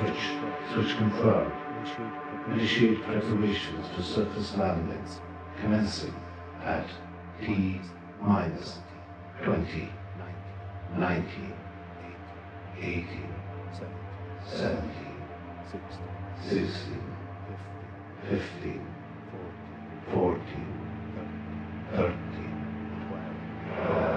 Switch. Switch confirmed. Initiate preparations for surface landings, Commencing at T minus 20, 90, 80, 70, 60, 50, 40, 30, 12,